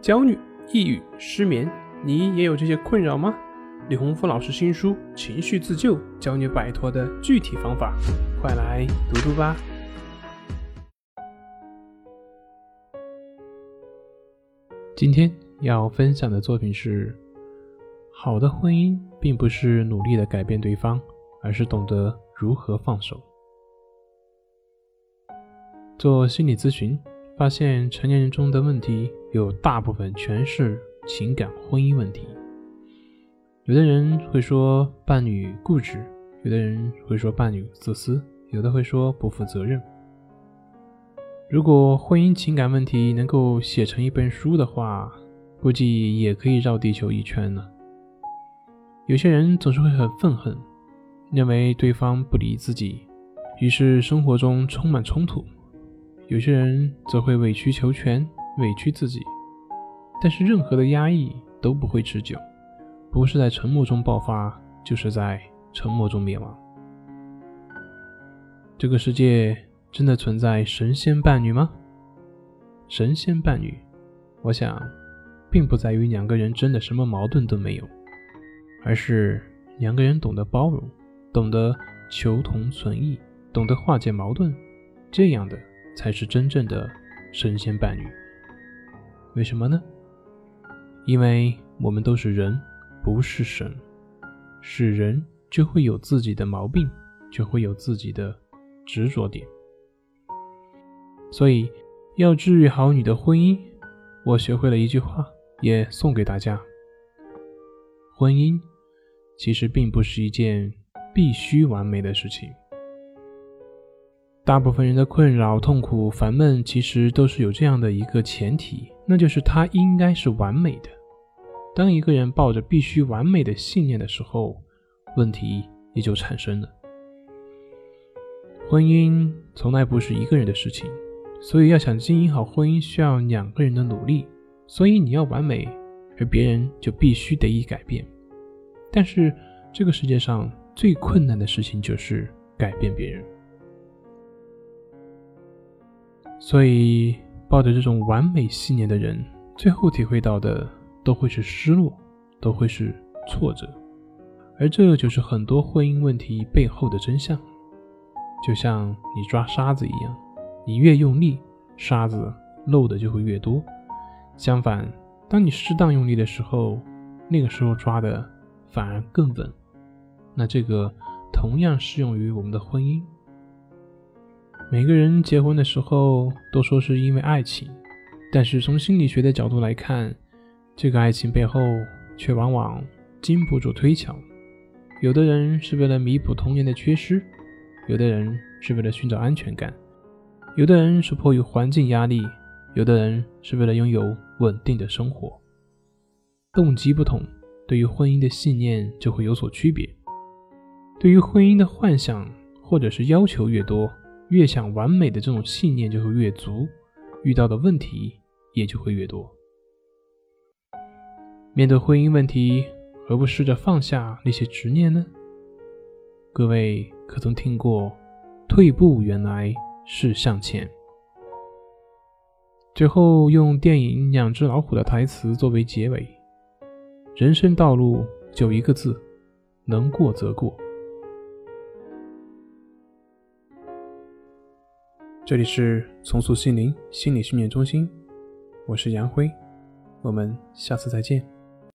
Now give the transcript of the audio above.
焦虑、抑郁、失眠，你也有这些困扰吗？李洪福老师新书《情绪自救》教你摆脱的具体方法，快来读读吧。今天要分享的作品是：好的婚姻并不是努力的改变对方，而是懂得如何放手。做心理咨询。发现成年人中的问题有大部分全是情感婚姻问题。有的人会说伴侣固执，有的人会说伴侣自私，有的会说不负责任。如果婚姻情感问题能够写成一本书的话，估计也可以绕地球一圈了。有些人总是会很愤恨，认为对方不理自己，于是生活中充满冲突。有些人则会委曲求全，委屈自己，但是任何的压抑都不会持久，不是在沉默中爆发，就是在沉默中灭亡。这个世界真的存在神仙伴侣吗？神仙伴侣，我想，并不在于两个人真的什么矛盾都没有，而是两个人懂得包容，懂得求同存异，懂得化解矛盾，这样的。才是真正的神仙伴侣。为什么呢？因为我们都是人，不是神。是人就会有自己的毛病，就会有自己的执着点。所以，要治愈好你的婚姻，我学会了一句话，也送给大家：婚姻其实并不是一件必须完美的事情。大部分人的困扰、痛苦、烦闷，其实都是有这样的一个前提，那就是他应该是完美的。当一个人抱着必须完美的信念的时候，问题也就产生了。婚姻从来不是一个人的事情，所以要想经营好婚姻，需要两个人的努力。所以你要完美，而别人就必须得以改变。但是这个世界上最困难的事情就是改变别人。所以，抱着这种完美信念的人，最后体会到的都会是失落，都会是挫折，而这就是很多婚姻问题背后的真相。就像你抓沙子一样，你越用力，沙子漏的就会越多；相反，当你适当用力的时候，那个时候抓的反而更稳。那这个同样适用于我们的婚姻。每个人结婚的时候都说是因为爱情，但是从心理学的角度来看，这个爱情背后却往往经不住推敲。有的人是为了弥补童年的缺失，有的人是为了寻找安全感，有的人是迫于环境压力，有的人是为了拥有稳定的生活。动机不同，对于婚姻的信念就会有所区别。对于婚姻的幻想或者是要求越多。越想完美的这种信念就会越足，遇到的问题也就会越多。面对婚姻问题，何不试着放下那些执念呢？各位可曾听过“退步原来是向前”？最后用电影《两只老虎》的台词作为结尾：人生道路就一个字，能过则过。这里是重塑心灵心理训练中心，我是杨辉，我们下次再见。